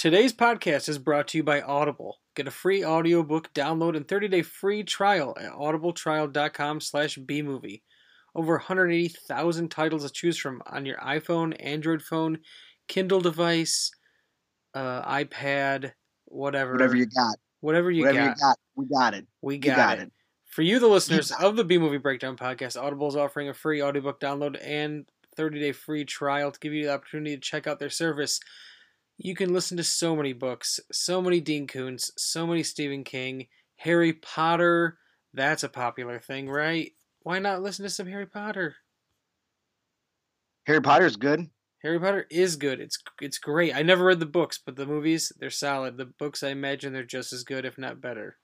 Today's podcast is brought to you by Audible. Get a free audiobook download and 30-day free trial at audibletrial.com slash bmovie. Over 180,000 titles to choose from on your iPhone, Android phone, Kindle device, uh, iPad, whatever. Whatever you got. Whatever you Whatever got. you got. We got it. We got, got it. it. For you, the listeners of the B Movie Breakdown podcast, Audible is offering a free audiobook download and 30 day free trial to give you the opportunity to check out their service. You can listen to so many books, so many Dean Koontz, so many Stephen King, Harry Potter. That's a popular thing, right? Why not listen to some Harry Potter? Harry Potter's good. Harry Potter is good. It's it's great. I never read the books, but the movies they're solid. The books I imagine they're just as good, if not better.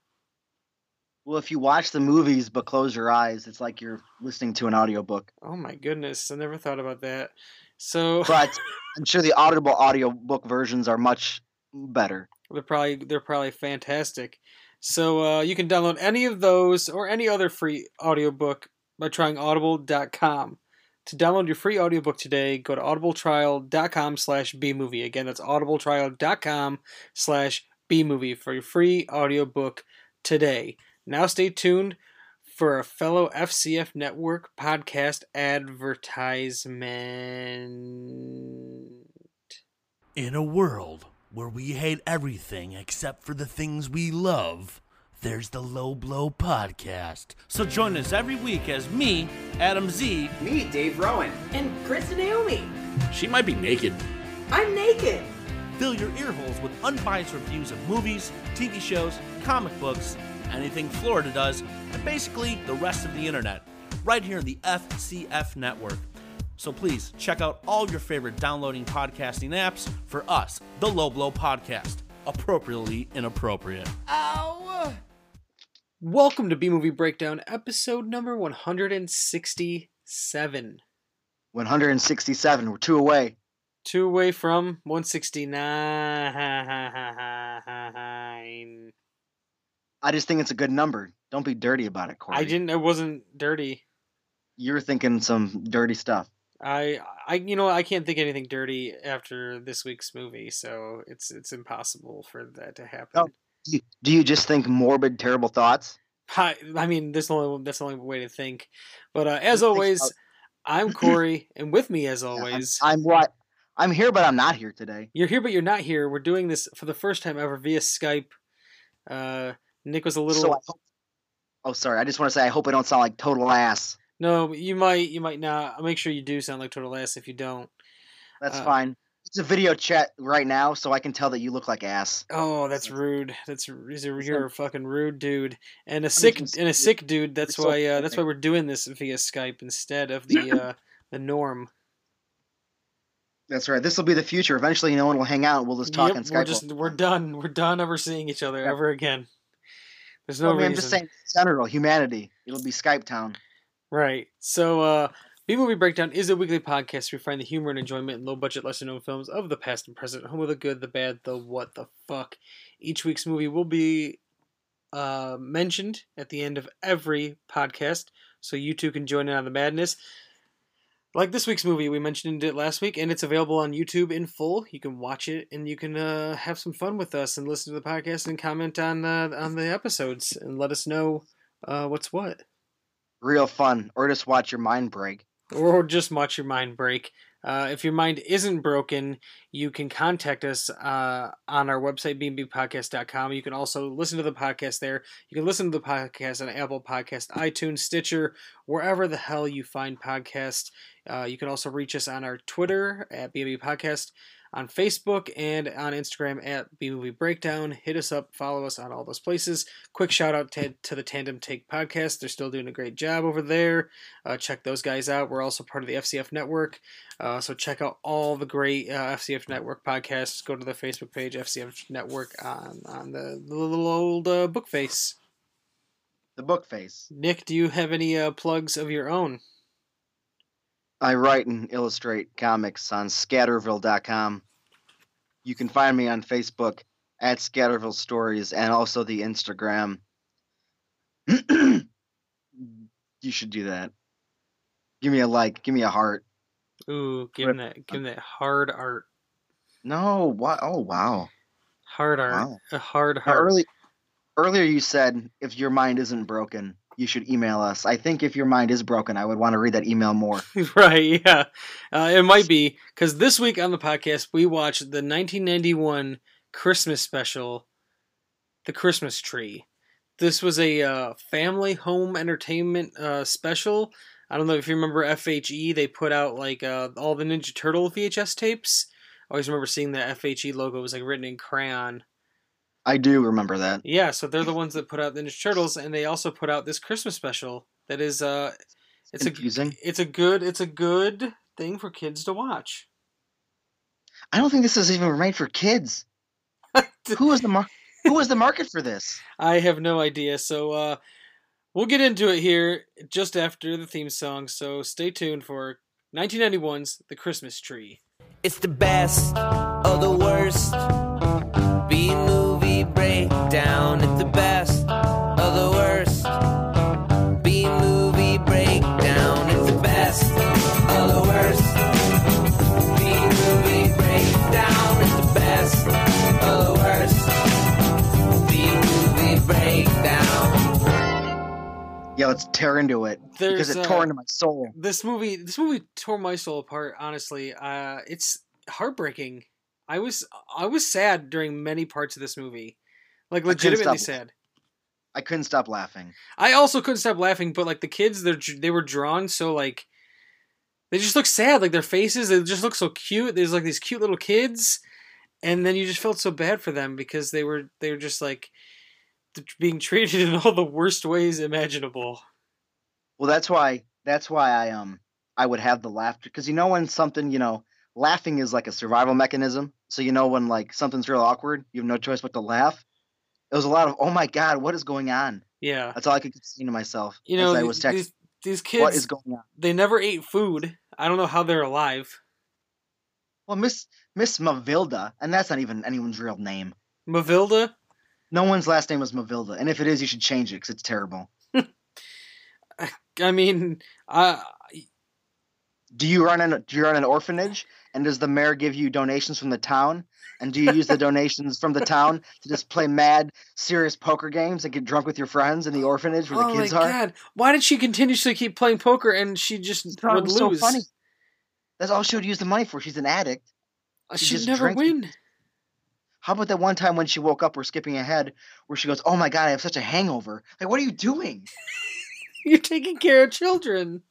Well, if you watch the movies but close your eyes, it's like you're listening to an audiobook. Oh my goodness, I never thought about that. So But I'm sure the audible audiobook versions are much better. They're probably they're probably fantastic. So uh, you can download any of those or any other free audiobook by trying audible.com. To download your free audiobook today, go to audibletrial.com slash bmovie. Again, that's audibletrial.com slash bmovie for your free audiobook today. Now stay tuned for a fellow FCF Network podcast advertisement. In a world where we hate everything except for the things we love, there's the Low Blow Podcast. So join us every week as me, Adam Z, Me, Dave Rowan. And Chris and Naomi. she might be naked, I'm naked. fill your ear holes with unbiased reviews of movies, TV shows, comic books, anything Florida does, and basically the rest of the internet, right here in the FCF network. So please check out all your favorite downloading podcasting apps for us, the Low Blow Podcast. Appropriately inappropriate. Ow! Welcome to B Movie Breakdown, episode number 167. 167. We're two away. Two away from 169. I just think it's a good number. Don't be dirty about it, Corey. I didn't, it wasn't dirty. You're thinking some dirty stuff. I, I, you know, I can't think anything dirty after this week's movie, so it's it's impossible for that to happen. Oh. Do you, do you just think morbid, terrible thoughts? I, I mean, that's the only that's the only way to think. But uh, as always, I'm Corey, and with me, as Yeah, I'm- always, I'm what? I'm here, but I'm not here today. You're here, but you're not here. We're doing this for the first time ever via Skype. Uh, Nick was a little. So hope. Oh, sorry. I just want to say I hope I don't sound like total ass. no, you might, you might not. I'll make sure you do sound like total ass if you don't. That's Uh, fine. It's a video chat right now, so I can tell that you look like ass. Oh, that's rude. That's you're a fucking rude dude and a sick and a sick dude. That's why. Uh, that's why we're doing this via Skype instead of the uh, the norm. That's right. This will be the future. Eventually, no one will hang out. We'll just talk Yep, on Skype. we're just we're done. We're done ever seeing each other ever again. There's no Well, I mean, reason. I'm just saying, in general, humanity. It'll be Skype town. Right. So, uh, B Movie Breakdown is a weekly podcast where we find the humor and enjoyment in low budget, lesser known films of the past and present, home of the good, the bad, the what the fuck. Each week's movie will be uh, mentioned at the end of every podcast, so you too can join in on the madness. Like this week's movie, we mentioned it last week, and it's available on YouTube in full. You can watch it, and you can uh, have some fun with us and listen to the podcast and comment on uh, on the episodes and let us know uh, what's what. Real fun. Or just watch your mind break. or just watch your mind break. Uh, if your mind isn't broken, you can contact us uh, on our website, bnbpodcast.com. You can also listen to the podcast there. You can listen to the podcast on Apple Podcast, iTunes, Stitcher, wherever the hell you find podcasts. Uh, you can also reach us on our Twitter at BNB Podcast, on Facebook, and on Instagram at B Movie Breakdown. Hit us up, follow us on all those places. Quick shout out to, to the Tandem Take Podcast. They're still doing a great job over there. Uh, check those guys out. We're also part of the FCF Network. Uh, so check out all the great uh, FCF Network podcasts. Go to the Facebook page, FCF Network, on, on the, the little old uh, book face. The book face. Nick, do you have any uh, plugs of your own? I write and illustrate comics on scatterville.com. You can find me on Facebook at Scatterville Stories and also the Instagram. you should do that. Give me a like. Give me a heart. Ooh, give him that, give him that hard art. No, what? Oh, wow. Hard art. Wow. A hard Now, heart. early, earlier you said if your mind isn't broken, you should email us. I think if your mind is broken, I would want to read that email more. right, yeah. Uh, it might be because this week on the podcast we watched the 1991 Christmas special, The Christmas Tree. This was a uh, family home entertainment uh, special. I don't know if you remember FHE. They put out like uh, all the Ninja Turtle VHS tapes. I always remember seeing the FHE logo was like written in crayon. I do remember that. Yeah, so they're the ones that put out the Ninja Turtles, and they also put out this Christmas special. That is, uh, it's Confusing. a it's a good it's a good thing for kids to watch. I don't think this is even made for kids. Who was the mar- Who was the market for this? I have no idea. So uh, we'll get into it here just after the theme song. So stay tuned for 1991's The Christmas Tree. It's the best of the worst. Yeah, let's tear into it because There's, it uh, tore into my soul. This movie this movie tore my soul apart. Honestly, uh, it's heartbreaking. I was I was sad during many parts of this movie, like legitimately sad. I couldn't stop laughing. I also couldn't stop laughing, but like the kids, they they were drawn so like they just look sad. Like their faces, they just look so cute. There's like these cute little kids, and then you just felt so bad for them because they were they were just like being treated in all the worst ways imaginable. Well, that's why. That's why I um I would have the laughter because you know when something you know laughing is like a survival mechanism. So you know when like something's real awkward, you have no choice but to laugh. It was a lot of oh my god, what is going on? Yeah, That's all I could saying to myself you know I was texting. these these kids what is going on? they never ate food. I don't know how they're alive. Well, Miss Miss Mavilda, and that's not even anyone's real name. Mavilda, No one's last name was Mavilda, and if it is, you should change it because it's terrible. I mean, uh, Do you run an Do you run an orphanage? And does the mayor give you donations from the town? And do you use the donations from the town to just play mad, serious poker games and get drunk with your friends in the orphanage where oh the kids are? Oh my are? god, why did she continuously keep playing poker and she just would was so lose? funny. That's all she would use the money for. She's an addict. Uh, She She'd just never win. How about that one time when she woke up? We're skipping ahead, where she goes, "Oh my god, I have such a hangover." Like, what are you doing? You're taking care of children.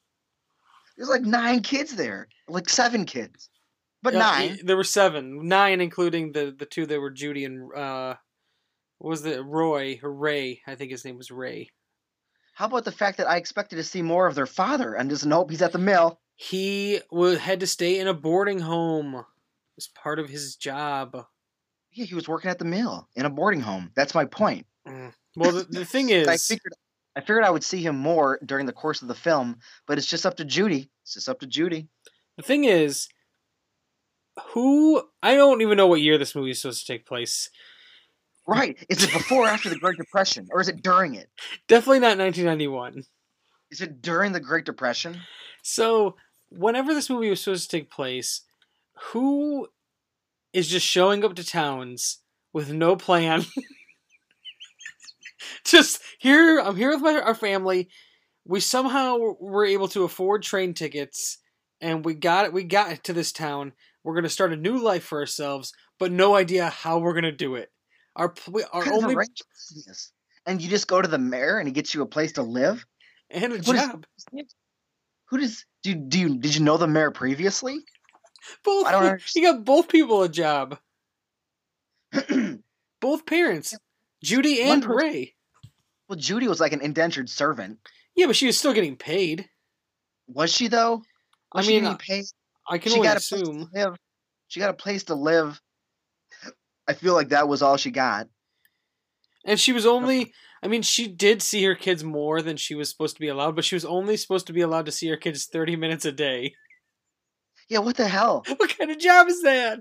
There's like nine kids there, like seven kids, but Yeah, nine. There were seven, nine, including the the two that were Judy and uh, what was it Roy or Ray? I think his name was Ray. How about the fact that I expected to see more of their father, and just nope, he's at the mill. He had to stay in a boarding home as part of his job. Yeah, he was working at the mill in a boarding home. That's my point. Mm. Well, the, the thing I is, figured, I figured I would see him more during the course of the film, but it's just up to Judy. It's just up to Judy. the thing is, who I don't even know what year this movie is supposed to take place. Right? Is it before or after the Great Depression, or is it during it? Definitely not 1991. Is it during the Great Depression? So, whenever this movie was supposed to take place, who is just showing up to towns with no plan? just here, I'm here with my our family. We somehow were able to afford train tickets, and we got it. We got to this town. We're gonna start a new life for ourselves, but no idea how we're gonna do it. Our pl- our only business. And you just go to the mayor, and he gets you a place to live. and a What is- job. Who does do? Do you did you know the mayor previously? Both I don't you understand. got both people a job. Both parents, Judy and person- Ray. well, Judy was like an indentured servant. Yeah, but she was still getting paid. Was she though? I Was she mean, getting uh, paid? I can she only got assume. to live. She got a place to live. I feel like that was all she got. And she was only. I mean, she did see her kids more than she was supposed to be allowed, but she was only supposed to be allowed to see her kids thirty minutes a day. Yeah, what the hell? What kind of job is that?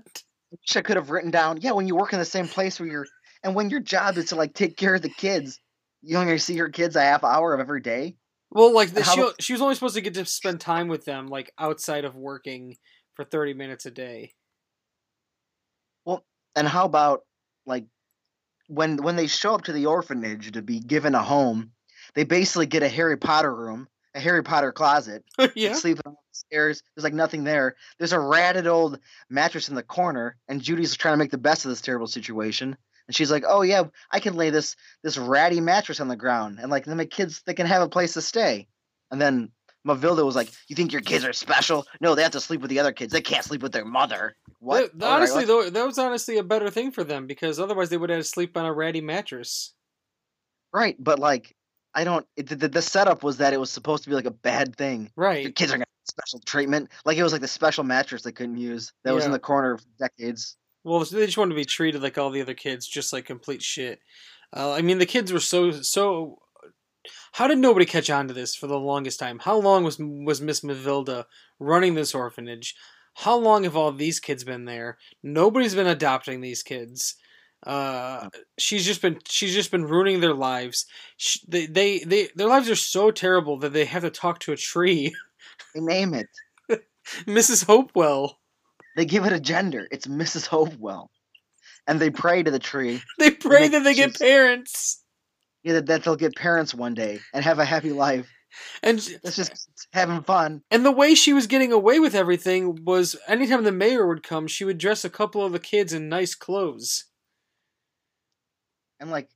I wish I could have written down. Yeah, when you work in the same place where you're, and when your job is to like take care of the kids, you only see your kids a half hour of every day. Well, like the, How she, she was only supposed to get to spend time with them, like outside of working, for thirty minutes a day. Well, and how about like when when they show up to the orphanage to be given a home, they basically get a Harry Potter room, a Harry Potter closet. Yeah. sleep on the stairs. There's like nothing there. There's a ratted old mattress in the corner, and Judy's trying to make the best of this terrible situation. And she's like, "Oh yeah, I can lay this this ratty mattress on the ground, and like then my kids they can have a place to stay." And then Mavilda was like, "You think your kids are special? No, they have to sleep with the other kids. They can't sleep with their mother." What? That- oh, right, honestly, let's- though, that was honestly a better thing for them because otherwise they would have to sleep on a ratty mattress. right, but like, I don't. It, the, the setup was that it was supposed to be like a bad thing. Your Right. kids are gonna get special treatment. Like it was like the special mattress they couldn't use that was in the corner for decades. Well, they just wanted to be treated like all the other kids, just like complete shit. Uh, I mean, the kids were so so. How did nobody catch on to this for the longest time? How long was was Miss Mavilda running this orphanage? How long have all these kids been there? Nobody's been adopting these kids. Uh, she's just been she's just been ruining their lives. Sh they, they they their lives are so terrible that they have to talk to a tree. They name it. Mrs. Hopewell. They give it a gender. It's Mrs. Hopewell, and they pray to the tree. They pray make that they get parents. Yeah, that, that they'll get parents one day and have a happy life. And That's just having fun. And the way she was getting away with everything was anytime the mayor would come, she would dress a couple of the kids in nice clothes. And like,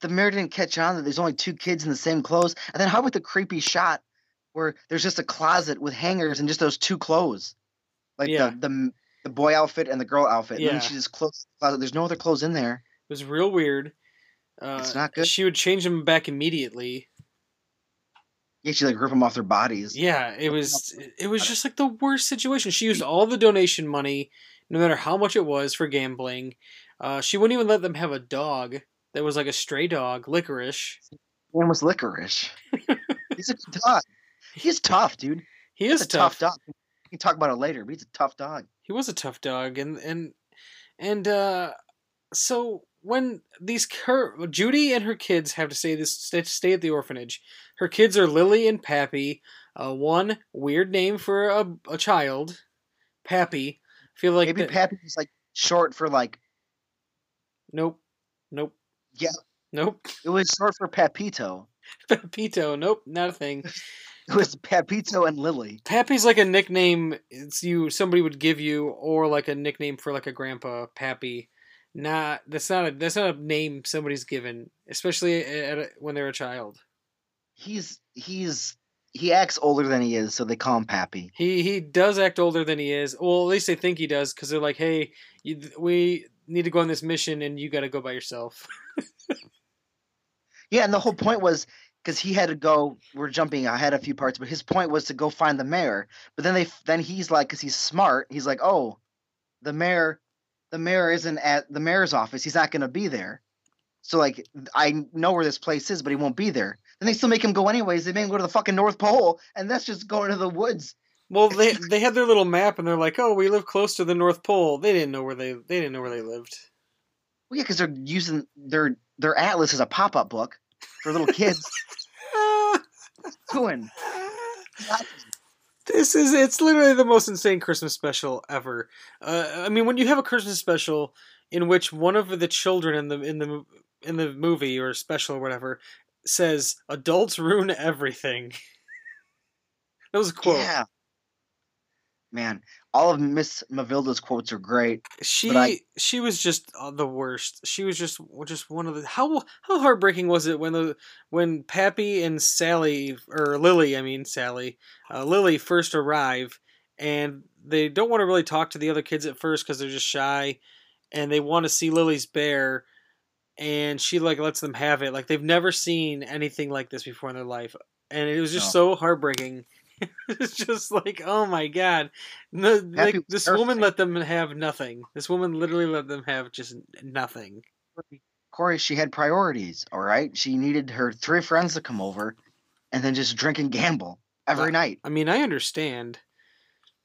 the mayor didn't catch on that there's only two kids in the same clothes. And then how about the creepy shot where there's just a closet with hangers and just those two clothes, like Yeah. the, the the boy outfit and the girl outfit. And Yeah. then she just closed the closet. There's no other clothes in there. It was real weird. Uh, It's not good. She would change them back immediately. You actually like rip them off their bodies. Yeah, it was it was just like the worst situation. She used all the donation money, no matter how much it was, for gambling. Uh, she wouldn't even let them have a dog that was like a stray dog, licorice. Man was licorice. He's a dog. He's tough, dude. He is a tough tough. dog. We can talk about it later, but he's a tough dog. he was a tough dog and and and uh so when these her Judy and her kids have to stay this stay, stay at the orphanage. Her kids are Lily and Pappy. Uh, one weird name for a, a child, Pappy. I feel like Maybe that- Pappy is like short for like nope, nope, Yeah. nope. it was short for Papito. Papito, nope, not a thing. It was Papito and Lily. Pappy's like a nickname it's you somebody would give you, or like a nickname for like a grandpa, Pappy. Not that's not a that's not a name somebody's given, especially at a, when they're a child. He's he's he acts older than he is, so they call him Pappy. He he does act older than he is. Well, at least they think he does because they're like, hey, you, we need to go on this mission, and you got to go by yourself. Yeah, and the whole point was because he had to go. We're jumping ahead a few parts, but his point was to go find the mayor. But then they then he's like, because he's smart, he's like, oh, the mayor, the mayor isn't at the mayor's office. He's not going to be there. So like, I know where this place is, but he won't be there. Then they still make him go anyways. They make him go to the fucking North Pole, and that's just going to the woods. Well, they they had their little map, and they're like, oh, we live close to the North Pole. They didn't know where they they didn't know where they lived. Well, yeah, because they're using their their atlas as a pop up book for little kids. Doing. This is it's literally the most insane Christmas special ever. Uh, I mean, when you have a Christmas special in which one of the children in the in the in the movie or special or whatever says adults ruin everything. that was a quote. Yeah. Man, all of Miss Mavilda's quotes are great. She I- she was just uh, the worst. She was just just one of the how how heartbreaking was it when the when Pappy and Sally or Lily I mean Sally uh, Lily first arrive and they don't want to really talk to the other kids at first because they're just shy and they want to see Lily's bear and she like lets them have it like they've never seen anything like this before in their life and it was just so heartbreaking. it's just like, oh my god, no, like this woman let them have nothing. This woman literally let them have just nothing. Corey, she had priorities, all right? She needed her three friends to come over and then just drink and gamble every Uh, night. I mean, I understand.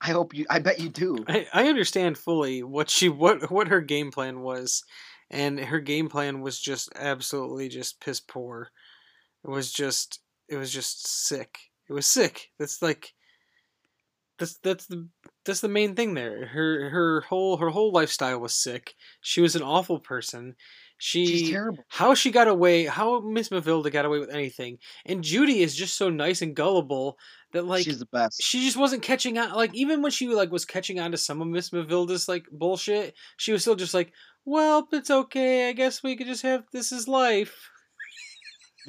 I hope you, I bet you do. I, I understand fully what she what what her game plan was, and her game plan was just absolutely just piss poor. It was just it was just sick. It was sick. That's like that's that's the that's the main thing there. Her her whole her whole lifestyle was sick. She was an awful person. She She's terrible. how she got away, how Miss Mavilda got away with anything. And Judy is just so nice and gullible that like She's the best. she just wasn't catching on like even when she like was catching on to some of Miss Mavilda's like bullshit, she was still just like, Well, it's okay, I guess we could just have this is life.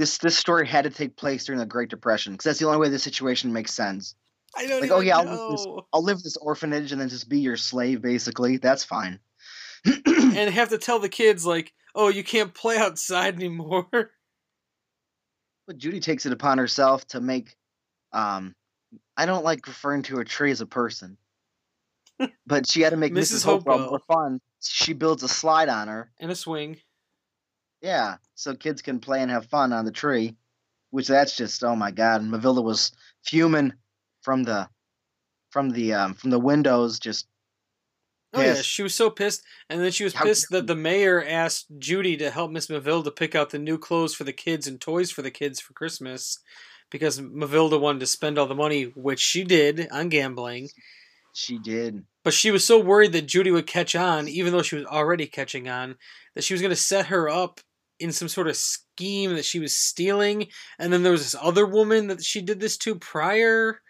This this story had to take place during the Great Depression because that's the only way the situation makes sense. I don't Like, even oh, yeah, I'll live this- I'll live this orphanage and then just be your slave, basically. That's fine. and have to tell the kids like, Oh, you can't play outside anymore. But Judy takes it upon herself to make um I don't like referring to a tree as a person. but she had to make Mrs. Mrs. Hopewell Hopewell. more fun. She builds a slide on her. and a swing. Yeah. So kids can play and have fun on the tree. Which that's just oh my god. And Mavilda was fuming from the from the um from the windows just Oh yeah, she was so pissed, and then she was How pissed that the mayor asked Judy to help Miss Mavilda pick out the new clothes for the kids and toys for the kids for Christmas, because Mavilda wanted to spend all the money, which she did on gambling. she did. But she was so worried that Judy would catch on, even though she was already catching on, that she was going to set her up in some sort of scheme that she was stealing. And then there was this other woman that she did this to prior.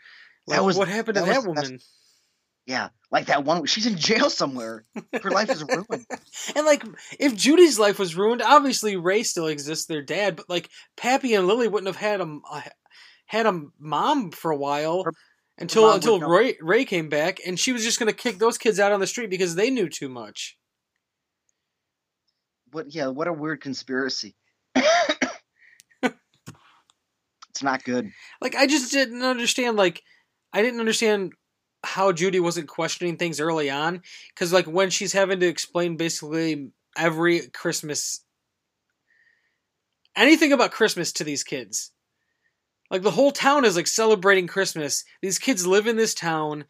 That was- what happened to that that was woman? Yeah. Like that one she's in jail somewhere. Her life is ruined. And like, if Judy's life was ruined, obviously Ray still exists, their dad. But like, Pappy and Lily wouldn't have had a had a mom for a while Her- until mom until Ray came back, and she was just gonna kick those kids out on the street because they knew too much. What yeah, what a weird conspiracy. it's not good. Like, I just didn't understand. Like, I didn't understand how Judy wasn't questioning things early on because like when she's having to explain basically every Christmas anything about Christmas to these kids. Like the whole town is like celebrating Christmas. These kids live in this town.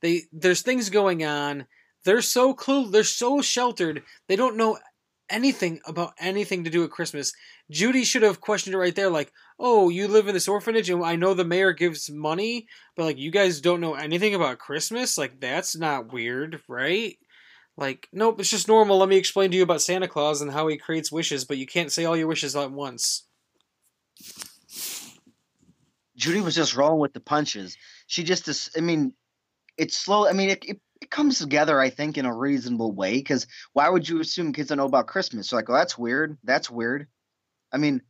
They there's things going on. They're so clue they're so sheltered. They don't know anything about anything to do with Christmas. Judy should have questioned it right there like, "Oh, you live in this orphanage and I know the mayor gives money, but like you guys don't know anything about Christmas? Like that's not weird, right?" Like, nope, it's just normal. Let me explain to you about Santa Claus and how he creates wishes, but you can't say all your wishes at once. Judy was just rolling with the punches. She just, I mean, it's slow. I mean, it, it, it comes together, I think, in a reasonable way. Because why would you assume kids don't know about Christmas? So, like, oh, that's weird. That's weird. I mean,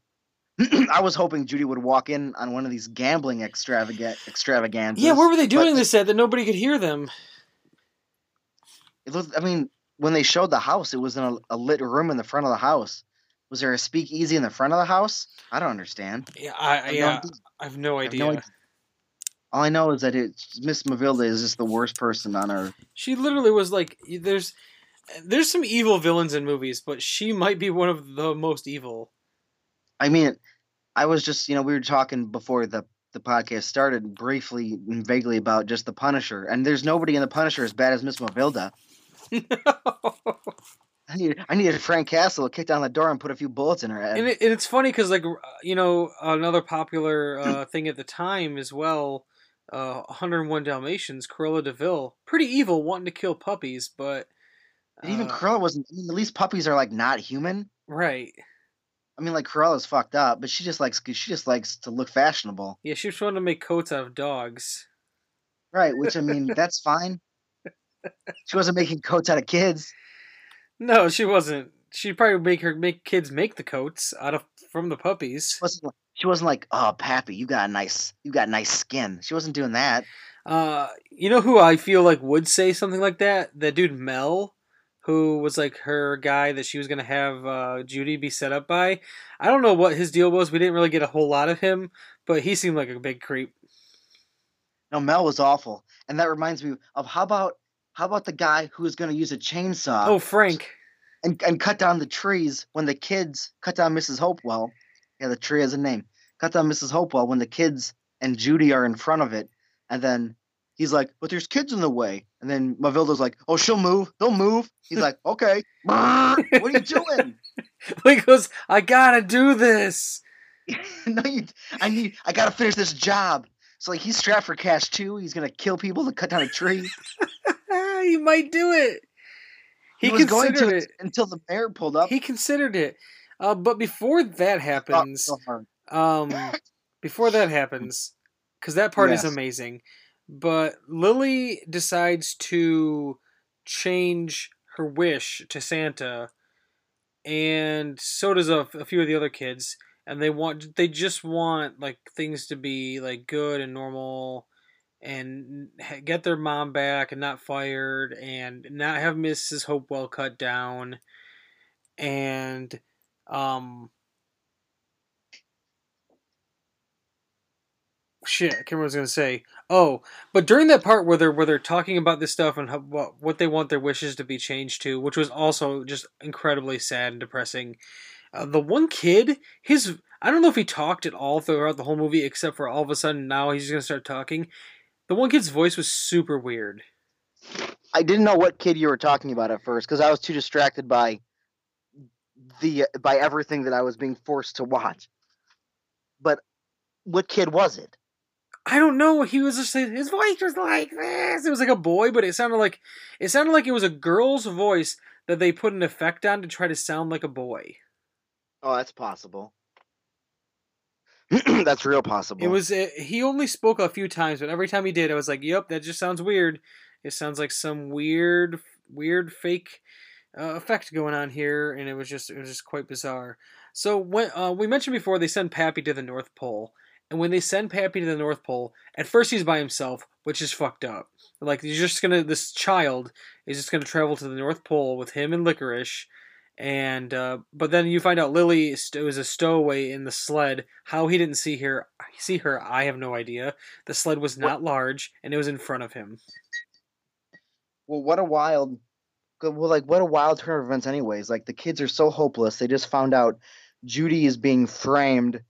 I was hoping Judy would walk in on one of these gambling extravagant extravaganzas. Yeah, where were they doing this at that nobody could hear them? It looked, I mean, when they showed the house, it was in a, a lit room in the front of the house. Was there a speakeasy in the front of the house? I don't understand. Yeah, I, I no yeah, idea. I have no I have no idea. All I know is that it's Miss Mavilda is just the worst person on earth. She literally was like, there's, there's some evil villains in movies, but she might be one of the most evil. I mean, I was just, you know, we were talking before the the podcast started briefly and vaguely about just the Punisher, and there's nobody in the Punisher as bad as Miss Mavilda. I need, I needed Frank Castle to kick down the door and put a few bullets in her head. and, it, and it's funny because like you know another popular uh, thing at the time as well uh 101 dalmatians Cruella de Vil pretty evil wanting to kill puppies but and even uh, Cruella wasn't. I mean, at least puppies are like not human. right I mean, like Cruella's fucked up, but she just likes she just likes to look fashionable, yeah she was trying to make coats out of dogs right? Which I mean, that's fine. She wasn't making coats out of kids. no she wasn't she'd probably make her make kids make the coats out of from the puppies wasn't She wasn't like, "Oh, Pappy, you got a nice, you got nice skin." She wasn't doing that. Uh, you know who I feel like would say something like that? That dude Mel, who was like her guy that she was gonna have uh, Judy be set up by. I don't know what his deal was. We didn't really get a whole lot of him, but he seemed like a big creep. No, Mel was awful, and that reminds me of how about how about the guy who was going to use a chainsaw oh, Frank. and and cut down the trees when the kids cut down Mrs. Hopewell. Yeah, the tree has a name. Cut down Mrs. Hopewell when the kids and Judy are in front of it, and then he's like, "But there's kids in the way." And then Mavilda's like, "Oh, she'll move. They'll move." He's like, "Okay." what are you doing? he goes, "I gotta do this." no, you. I need. I gotta finish this job. So like he's strapped for cash too. He's gonna kill people to cut down a tree. he might do it. He, He, was going to it. until the mayor pulled up. He considered it. Uh, but before that Oh, happens, um, before that happens, because that part is amazing. But Lily decides to change her wish to Santa, and so does a, a few of the other kids. And they want, they just want like things to be like good and normal, and get their mom back and not fired, and not have Mrs. Hopewell cut down, and um. shit, I can't remember what I was gonna say. Oh, but during that part where they're where they're talking about this stuff and how, what what they want their wishes to be changed to, which was also just incredibly sad and depressing. Uh, the one kid, his I don't know if he talked at all throughout the whole movie, except for all of a sudden now he's gonna start talking. The one kid's voice was super weird. I didn't know what kid you were talking about at first because I was too distracted by the by everything that I was being forced to watch. But what kid was it? I don't know. He was just his voice was like this. It was like a boy, but it sounded like it sounded like it was a girl's voice that they put an effect on to try to sound like a boy. Oh, that's possible. that's real possible. It was uh, he only spoke a few times, but every time he did, I was like, "Yep, that just sounds weird. It sounds like some weird, weird fake uh, effect going on here," and it was just it was just quite bizarre. So when uh, we mentioned before, they send Pappy to the North Pole, and when they send Pappy to the North Pole, at first he's by himself, which is fucked up. Like he's just gonna this child is just gonna travel to the North Pole with him and Licorice. And uh, but then you find out Lily is- was a stowaway in the sled. How he didn't see her, see her, I have no idea. The sled was not large, and it was in front of him. well, what a wild. Well, like what a wild turn of events. Anyways, like the kids are so hopeless. They just found out Judy is being framed.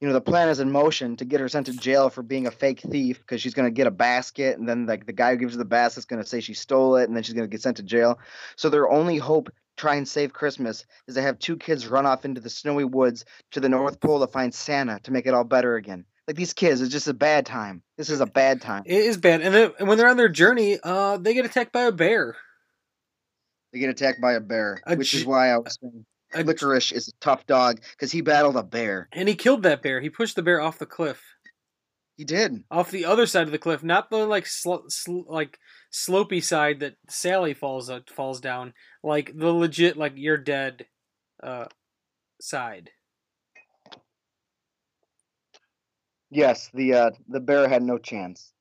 You know, the plan is in motion to get her sent to jail for being a fake thief because she's gonna get a basket, and then like the guy who gives her the basket's gonna say she stole it, and then she's gonna get sent to jail. So their only hope try and save Christmas is to have two kids run off into the snowy woods to the North Pole to find Santa to make it all better again. Like these kids, it's just a bad time. This is a bad time. It is bad. And then when they're on their journey, uh, they get attacked by a bear. They get attacked by a bear, A which is why I was saying A- Licorice is a tough dog because he battled a bear. and he killed that bear. He pushed the bear off the cliff, He did. off the other side of the cliff, not the like sl- sl- like slopey side that Sally falls uh, falls down, like the legit like you're dead, uh, side. Yes, the uh, the bear had no chance.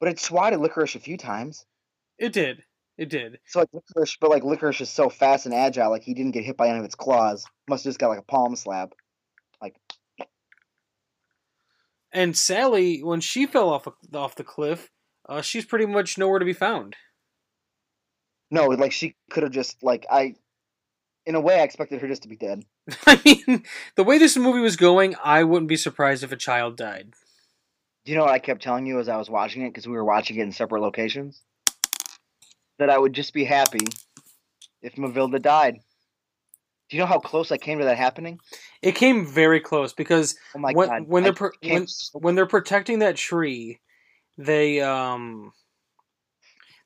But it swatted Licorice a few times. It did. It did. So like Licorice, but like Licorice is so fast and agile, like he didn't get hit by any of its claws. Must have just got like a palm slap. Like. And Sally, when she fell off off the cliff, uh, she's pretty much nowhere to be found. No, like she could have just like I, in a way, I expected her just to be dead. I mean, the way this movie was going, I wouldn't be surprised if a child died. Do you know what I kept telling you as I was watching it because we were watching it in separate locations? That I would just be happy if Mavilda died. Do you know how close I came to that happening? It came very close because Oh my when, god! when they're pro- when, so- when they're protecting that tree, they um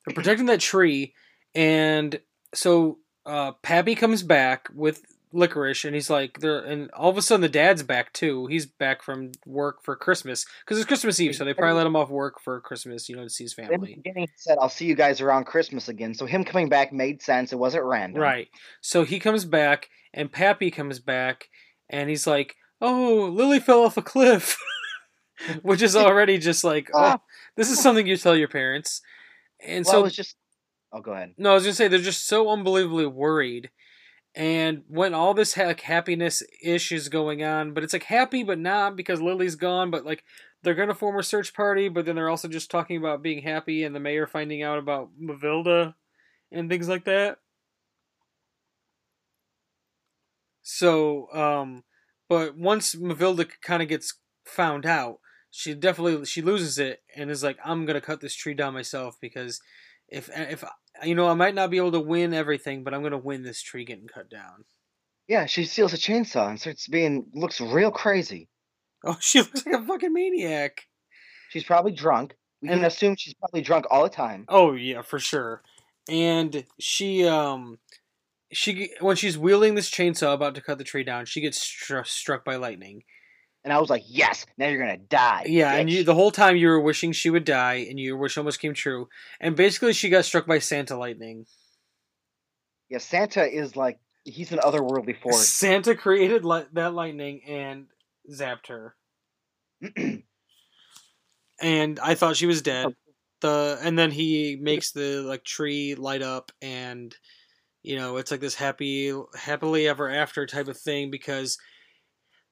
they're protecting that tree, and so uh Pappy comes back with licorice, and he's like, "There," and all of a sudden the dad's back too. He's back from work for Christmas because it's Christmas Eve, so they probably let him off work for Christmas, you know, to see his in the family. beginning, he said, "I'll see you guys around Christmas again." So him coming back made sense. It wasn't random. Right. So he comes back, and Pappy comes back, and he's like, "Oh, Lily fell off a cliff," which is already just like, oh, Ah. this is something you tell your parents. And Well, so, was just. Oh, go ahead. no, I was gonna say they're just so unbelievably worried. And when all this like happiness ish is going on, but it's like happy but not because Lily's gone, but like they're gonna form a search party, but then they're also just talking about being happy and the mayor finding out about Mavilda and things like that. So, um, but once Mavilda kind of gets found out, she definitely she loses it and is like, "I'm gonna cut this tree down myself because if if you know I might not be able to win everything, but I'm gonna win this tree getting cut down." Yeah, she steals a chainsaw and starts being looks real crazy. Oh, she looks like a fucking maniac. She's probably drunk. We And- can assume she's probably drunk all the time. Oh yeah, for sure. And she um she when she's wielding this chainsaw about to cut the tree down, she gets stru- struck by lightning. And I was like, yes, now you're gonna die. Yeah, and you the whole time you were wishing she would die, and your wish almost came true. And basically, she got struck by Santa lightning. yeah, Santa is like he's an otherworldly force. Santa created li- that lightning and zapped her. and I thought she was dead. Oh. The and then he makes the like tree light up, and you know it's like this happy, happily ever after type of thing because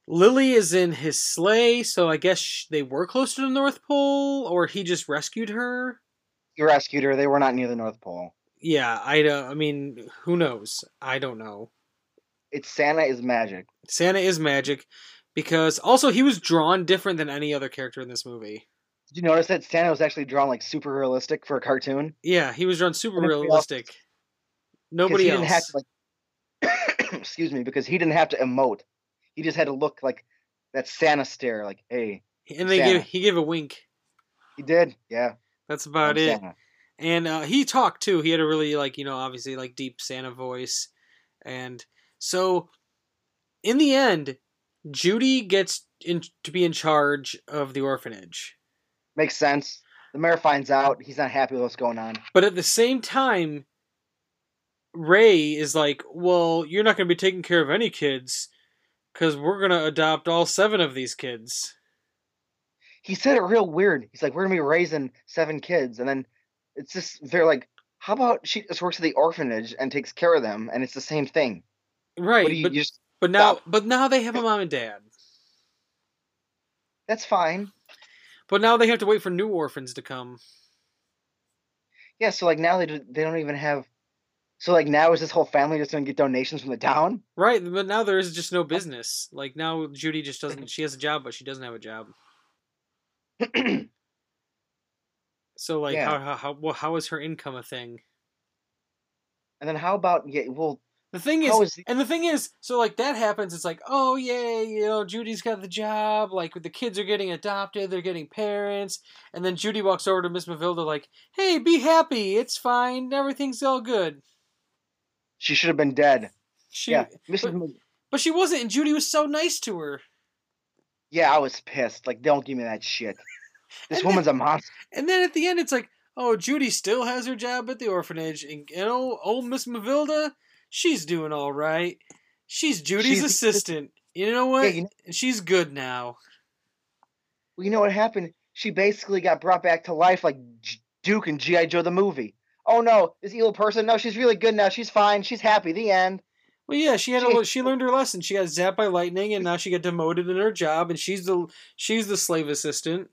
Lily is in his sleigh, so I guess they were close to the North Pole, or he just rescued her. he rescued her. They were not near the North Pole. Yeah, I don't. I mean, who knows? I don't know. It's Santa is magic. Santa is magic because also he was drawn different than any other character in this movie. Did you notice that Santa was actually drawn like super realistic for a cartoon? Yeah, he was drawn super realistic. else- Nobody else. didn't have to like excuse me, because he didn't have to emote. He just had to look like that Santa stare, like, hey, and they Santa. give he gave a wink. he did. Yeah. That's about I'm it. Santa. And uh, he talked too. He had a really like you know obviously like deep Santa voice, and so in the end, Judy gets in to be in charge of the orphanage. Makes sense. The mayor finds out. He's not happy with what's going on. But at the same time, Ray is like, "Well, you're not going to be taking care of any kids because we're going to adopt all seven of these kids." He said it real weird. He's like, we're gonna be raising seven kids, and then it's just they're like, how about she just works at the orphanage and takes care of them, and it's the same thing. Right, you, but you but now but now they have a mom and dad. that's fine. But now they have to wait for new orphans to come. Yeah, so like now they do, they don't even have. So like now is this whole family just gonna get donations from the town? Right, but now there is just no business. Like now Judy just doesn't she has a job but she doesn't have a job. So like Yeah. how how how well, how is her income a thing? And then how about yeah? Well, The thing is, is the- and the thing is, so like that happens. It's like, oh yay, you know, Judy's got the job. Like the kids are getting adopted, they're getting parents, and then Judy walks over to Miss Mavilda, like, hey, be happy, it's fine, everything's all good. She should have been dead. She, yeah, Mrs. but- but she wasn't, and Judy was so nice to her. yeah, I was pissed. Like, don't give me that shit. This And woman's a monster. And then at the end, it's like, oh, Judy still has her job at the orphanage, and you know, old Miss Mavilda, she's doing all right. She's Judy's She's- assistant. You know what? Yeah, you know- she's good now. Well, you know what happened? She basically got brought back to life like Duke and GI Joe the movie. Oh no, this evil person. No, she's really good now. She's fine. She's happy. The end. Well, yeah, she had She- a, she learned her lesson. She got zapped by lightning, and now she got demoted in her job, and she's the she's the slave assistant.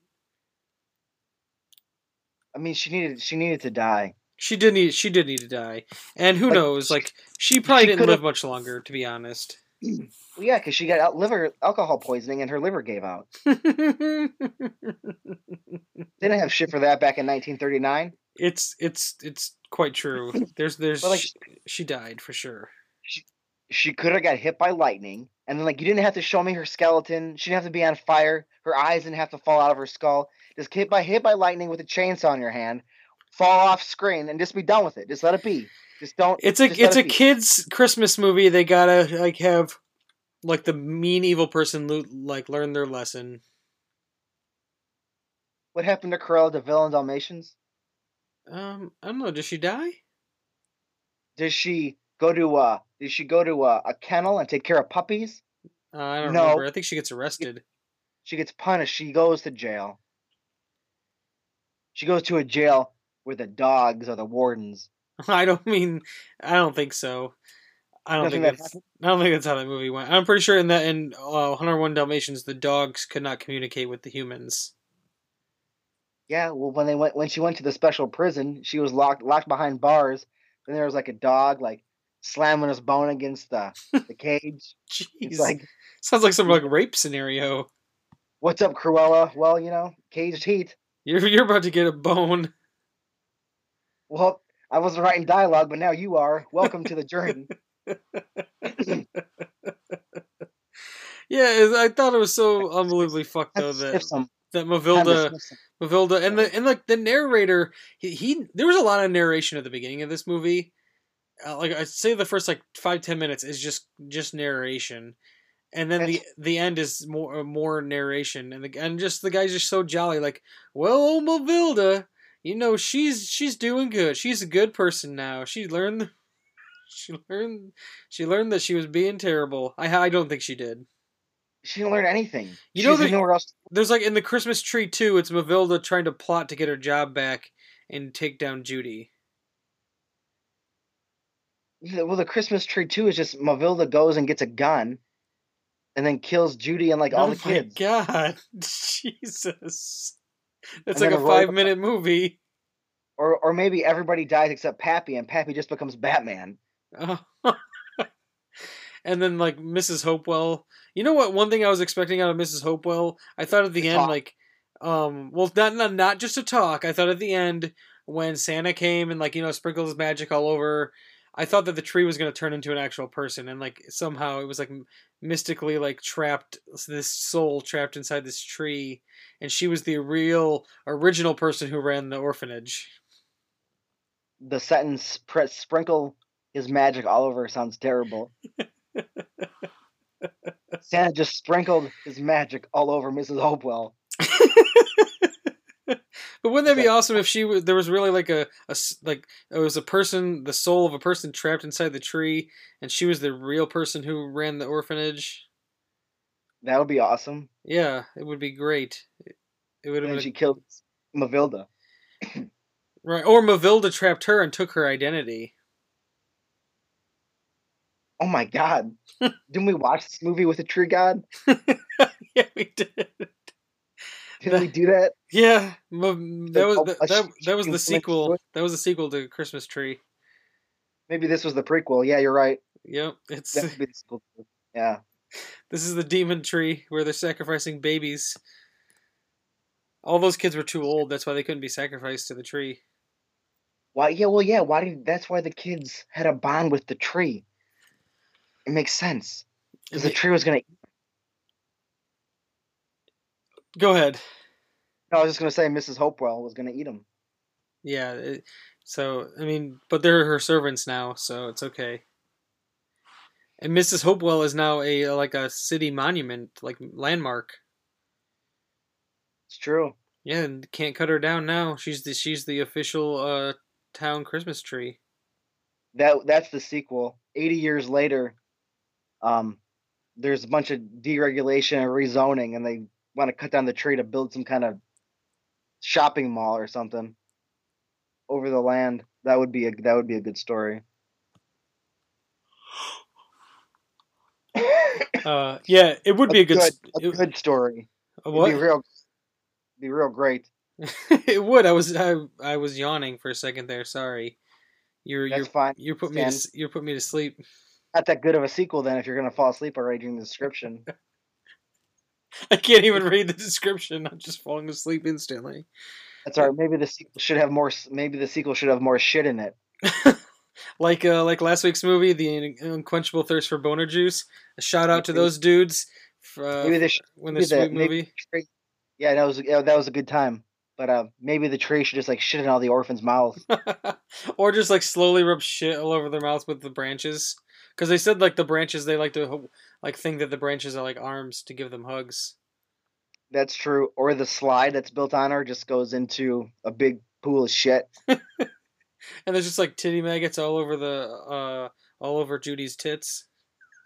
I mean, she needed she needed to die. She did need she did need to die, and who Like, knows? Like she probably she didn't live much longer, to be honest. Well, yeah, because she got liver alcohol poisoning and her liver gave out. Didn't have shit for that back in 1939. It's it's it's quite true. There's there's But, like, she, she died for sure. She could have got hit by lightning, and then like you didn't have to show me her skeleton. She didn't have to be on fire. Her eyes didn't have to fall out of her skull. Just get by hit by lightning with a chainsaw in your hand, fall off screen, and just be done with it. Just let it be. Just don't. It's a just let it's it a be. kids Christmas movie. They gotta like have like the mean evil person lo- like learn their lesson. What happened to Cruella de Vil and Dalmatians? Um, I don't know. Does she die? Does she go to uh? Did she go to uh, a kennel and take care of puppies? Uh, I don't No. remember. I think she gets arrested. She gets punished. She goes to jail. She goes to a jail where the dogs are the wardens. I don't mean. I don't think so. I don't Nothing think that that's. I don't think that's how that movie went. I'm pretty sure in that in uh, 101 Dalmatians, the dogs could not communicate with the humans. Yeah, well, when they went when she went to the special prison, she was locked locked behind bars. Then there was like a dog like slamming his bone against the the cage. Jeez, It's like, sounds like some like rape scenario. "What's up, Cruella?" Well, you know, caged heat. You're you're about to get a bone. Well, I wasn't writing dialogue, but now you are. Welcome to the journey. Yeah, I thought it was so unbelievably fucked though that that Mavilda Mavilda and the and like the narrator he, he there was a lot of narration at the beginning of this movie. Uh, like I'd say the first like five ten minutes is just just narration, and then the the end is more uh, more narration. And the and just the guy's just so jolly like well old Mavilda you know she's she's doing good. She's a good person now. She learned she learned she learned that she was being terrible. I I don't think she did. She didn't learn anything. You She know doesn't that- else. There's like in the Christmas tree too. It's Mavilda trying to plot to get her job back and take down Judy. Well, the Christmas tree too is just Mavilda goes and gets a gun, and then kills Judy and like all oh the my kids. god, Jesus! That's And like a a five minute movie. Or or maybe everybody dies except Pappy, and Pappy just becomes Batman. Oh. and then like Mrs. Hopewell. You know what? One thing I was expecting out of Mrs. Hopewell, I thought at the end talk. like, um, well, not not not just to talk. I thought at the end when Santa came and like you know sprinkled his magic all over. I thought that the tree was going to turn into an actual person, and like somehow it was like mystically like trapped this soul trapped inside this tree, and she was the real original person who ran the orphanage. The sentence "sprinkle his magic all over" sounds terrible. Santa just sprinkled his magic all over Mrs. Hopewell. But wouldn't that be awesome if she there was really like a like it was a person, the soul of a person trapped inside the tree, and she was the real person who ran the orphanage? That would be awesome. Yeah, it would be great. It- would have she killed Mavilda. right, or Mavilda trapped her and took her identity. Oh my god! Didn't we watch this movie with a tree god? yeah, we did. Didn't we do that? Yeah, that was oh, that, that, was the sequel. That was the sequel to Christmas Tree. Maybe this was the prequel. Yeah, you're right. Yep, it's be the sequel. too. Yeah. This is the demon tree where they're sacrificing babies. All those kids were too old. That's why they couldn't be sacrificed to the tree. Why? Yeah. Well, yeah. Why did? That's why the kids had a bond with the tree. It makes sense because the tree was gonna. Go ahead. No, I was just gonna say Mrs. Hopewell was gonna eat him. Yeah. it- so I mean, but they're her servants now, so it's okay. And Mrs. Hopewell is now a like a city monument, like landmark. It's true. Yeah, and can't cut her down now. She's the she's the official uh town Christmas tree. That that's the sequel. Eighty years later, um, there's a bunch of deregulation and rezoning, and they want to cut down the tree to build some kind of shopping mall or something over the land. That would be a that would be a good story. Uh, yeah, it would be a good. s- a it- good story. a It'd be real, be real great. it would. I was I, I was yawning for a second there. Sorry. You're That's you're fine. you put me to, Stan. s- you put me to sleep. Not that good of a sequel then if you're gonna fall asleep already during the description. I can't even read the description. I'm just falling asleep instantly. That's all right. Maybe the sequel should have more. Maybe the sequel should have more shit in it. Like uh like last week's movie, the unquenchable thirst for boner juice. A shout out to those dudes. For, uh, Maybe they should. when maybe the- sweet maybe movie. Yeah, that was yeah, that was a good time. But uh, maybe the tree should just like shit in all the orphans' mouths. or just like slowly rub shit all over their mouth with the branches. Because they said like the branches, they like to like think that the branches are like arms to give them hugs. That's true. Or the slide that's built on her just goes into a big pool of shit. And there's just like titty maggots all over the uh all over Judy's tits.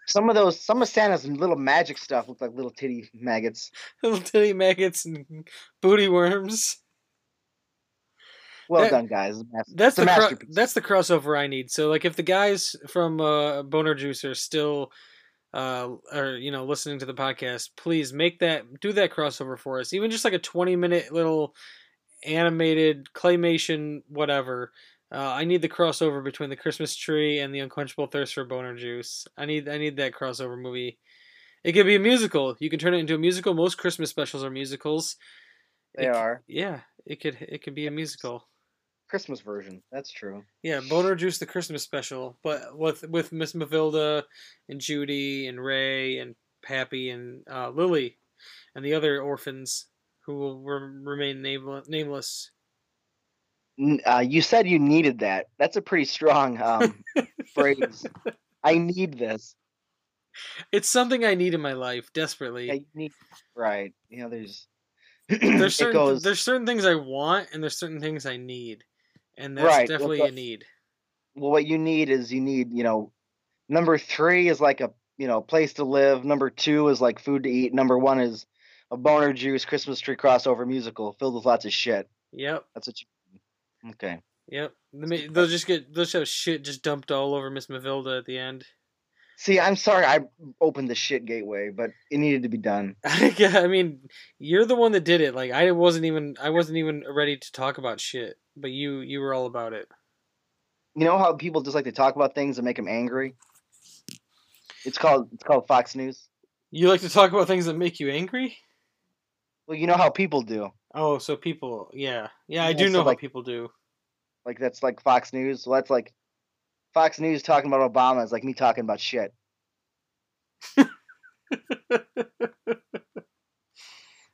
Some of those, some of Santa's little magic stuff look like little titty maggots. Little titty maggots and booty worms. Well That- done, guys. It's a mas- That's the cro- that's the crossover I need. So like if the guys from uh, Boner Juice are still uh are you know listening to the podcast, please make that do that crossover for us. Even just like a 20 minute little animated claymation whatever. Uh, I need the crossover between the Christmas tree and the unquenchable thirst for boner juice. I need I need that crossover movie. It could be a musical. You can turn it into a musical. Most Christmas specials are musicals. They It are Yeah, it could it could be a musical. Christmas version. That's true. Yeah, Boner Juice the Christmas special, but with with Miss Mavilda and Judy and Ray and Pappy and uh, Lily and the other orphans who will re- remain name- nameless. Uh, you said you needed that. That's a pretty strong um, phrase. I need this. It's something I need in my life desperately. Yeah, you need right. You know, there's there's certain goes there's certain things I want and there's certain things I need, and that's Right, well, definitely but- a need. well. What you need is you need you know, number three is like a you know place to live. Number two is like food to eat. Number one is a boner juice Christmas tree crossover musical filled with lots of shit. Yep, That's what you. Okay. yep. They'll just get they'll have shit just dumped all over Miss Mavilda at the end. See, I'm sorry I opened the shit gateway, but it needed to be done. yeah, I mean, you're the one that did it. Like I wasn't even I wasn't even ready to talk about shit, but you you were all about it. You know how people just like to talk about things and make them angry. It's called it's called Fox News. You like to talk about things that make you angry? Well, you know how people do. Oh, so people, yeah, yeah, I Yeah, do so, know like- how people do. Like that's like Fox News. Well, that's like Fox News talking about Obama is like me talking about shit.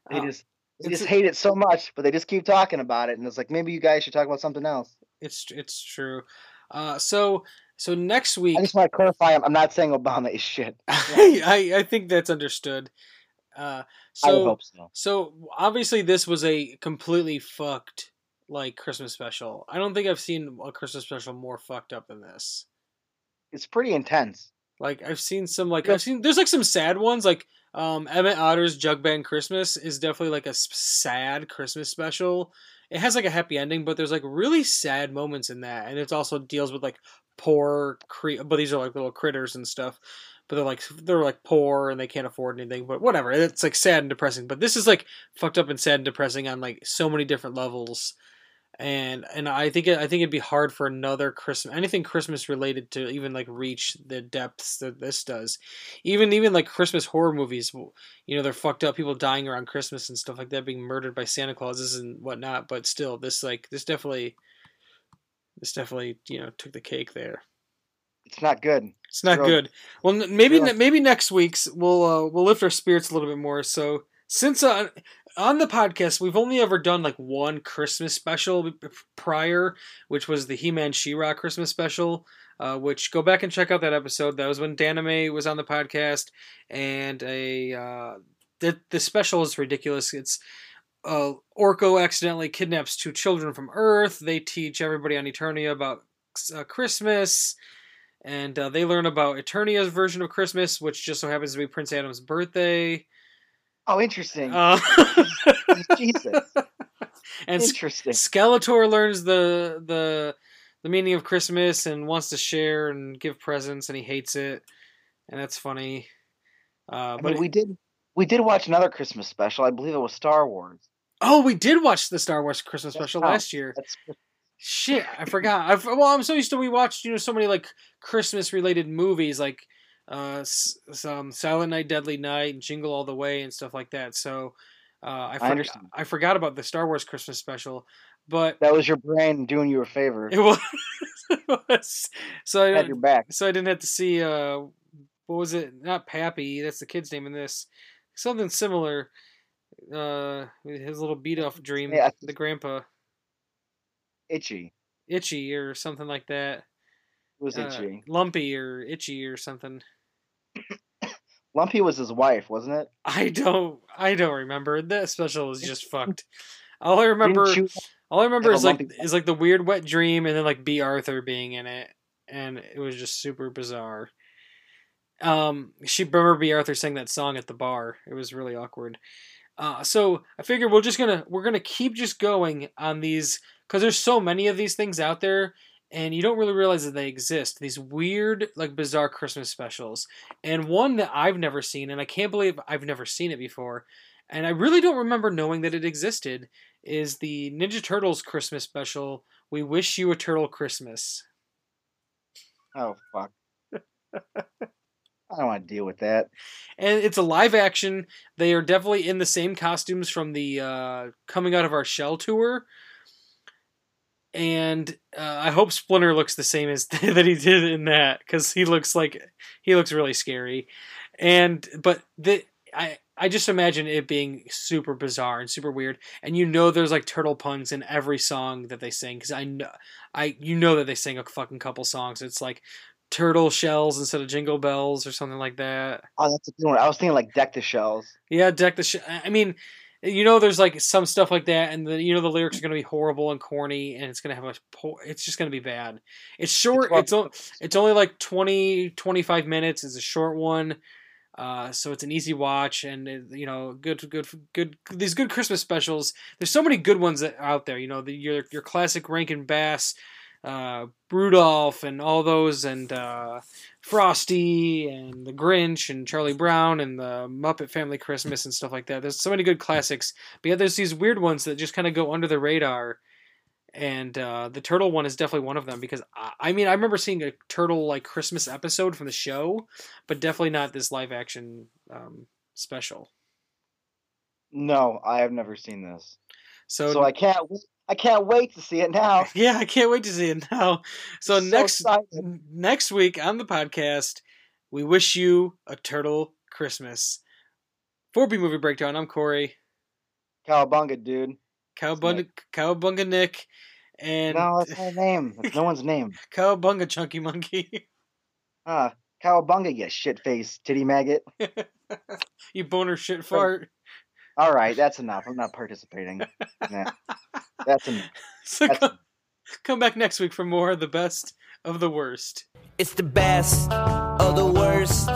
They Oh, just they just hate it so much, but they just keep talking about it, and it's like maybe you guys should talk about something else. it's it's true. Uh, so so next week, I just want to clarify. I'm I'm not saying Obama is shit. I I think that's understood. Uh, I would so hope so. so obviously this was a completely fucked like Christmas special. I don't think I've seen a Christmas special more fucked up than this. It's pretty intense. Like I've seen some like Yeah. I've seen there's like some sad ones like um Emmett Otter's Jug Band Christmas is definitely like a sad Christmas special. It has like a happy ending, but there's like really sad moments in that, and it also deals with like poor cre- but these are like little critters and stuff. But they're like they're like poor and they can't afford anything. But whatever, it's like sad and depressing. But this is like fucked up and sad and depressing on like so many different levels and and I think I think it'd be hard for another Christmas anything Christmas related to even like reach the depths that this does. Even even like Christmas horror movies, you know, they're fucked up. People dying around Christmas and stuff like that, being murdered by Santa Clauses and whatnot. But still, this like this definitely this definitely you know took the cake there. It's not good. It's not Real- good. Well, maybe real- maybe next week's we'll uh, we'll lift our spirits a little bit more. So since uh, on the podcast we've only ever done like one Christmas special prior, which was the He-Man She-Ra Christmas special. Uh, which go back and check out that episode. That was when Danime was on the podcast, and a uh, the the special is ridiculous. It's uh, Orko accidentally kidnaps two children from Earth. They teach everybody on Eternia about uh, Christmas and uh, they learn about Eternia's version of Christmas, which just so happens to be Prince Adam's birthday. Oh, interesting. Uh, Jesus. and Interesting. Skeletor learns the the the meaning of Christmas and wants to share and give presents, and he hates it, and that's funny. Uh, I but mean, we did we did watch another Christmas special. I believe it was Star Wars. oh, we did watch the Star Wars Christmas That's special how- last year. Shit, I forgot. I've, well, I'm so used to we watched you know so many like Christmas related movies like uh s- some Silent Night, Deadly Night, and Jingle All the Way and stuff like that. So uh, I, I forgot, understand. I forgot about the Star Wars Christmas special, but that was your brain doing you a favor. it was, it was so I Had your back. so I didn't have to see uh what was it? Not Pappy. That's the kid's name in this. Something similar. Uh, his little beat off dream, Yeah, I the grandpa Itchy. itchy or something like that. It was Uh, itchy. lumpy or itchy or something. Lumpy was his wife, wasn't it? I don't I don't remember. That special is just fucked. All I remember all I remember is like lumpy- is like the weird wet dream and then like Bea Arthur being in it and it was just super bizarre. Um she remember Bea Arthur sang that song at the bar. It was really awkward. Uh so I figured we're just going to we're going to keep just going on these cuz there's so many of these things out there and you don't really realize that they exist. These weird like bizarre Christmas specials. And one that I've never seen and I can't believe I've never seen it before and I really don't remember knowing that it existed, is the Ninja Turtles Christmas special. We wish you a turtle Christmas. Oh fuck. I don't want to deal with that. And it's a live action. They are definitely in the same costumes from the uh, Coming Out of Our Shell tour. And uh, I hope Splinter looks the same as that he did in that because he looks like he looks really scary. and but the I I just imagine it being super bizarre and super weird, and you know there's like turtle puns in every song that they sing because I know I you know that they sing a fucking couple songs. It's like turtle shells instead of jingle bells or something like that. Oh, that's a good one. I was thinking like deck the shells. Yeah, deck the. I mean, you know, there's like some stuff like that, and the you know the lyrics are gonna be horrible and corny, and it's gonna have a. Po- it's just gonna be bad. It's short. It's It's o- it's only like 20, 25 minutes. It's a short one. Uh, so it's an easy watch, and it, you know, good, good, good. These good Christmas specials. There's so many good ones that out there. You know, the, your your classic Rankin Bass, uh, Rudolph, and all those, and uh, Frosty, and the Grinch, and Charlie Brown, and the Muppet Family Christmas, and stuff like that. There's so many good classics, but yeah, there's these weird ones that just kind of go under the radar. And uh, the turtle one is definitely one of them because I, I mean I remember seeing a turtle like Christmas episode from the show, but definitely not this live action um, special. No, I have never seen this, So, so I can't. w- I can't wait to see it now. yeah, I can't wait to see it now. So, So next excited. next week on the podcast, we wish you a turtle Christmas. For B movie breakdown, I'm Corey Cowabunga, dude. Cowabunga, Cowabunga Nick, and no, that's my name. That's no one's name. Cowabunga Chunky Monkey. Ah, Cowabunga, you shit face titty maggot. you boner shit fart. All right, that's enough. I'm not participating. Nah, that's enough. So That's- come, come back next week for more of the best of the worst. It's the best of the worst.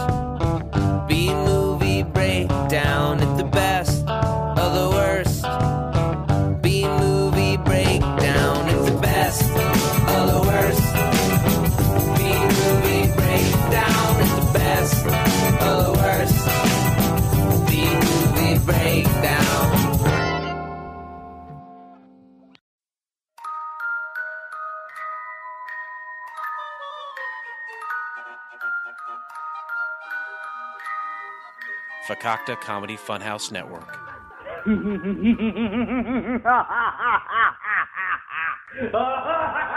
Fakakta Comedy Funhouse Network.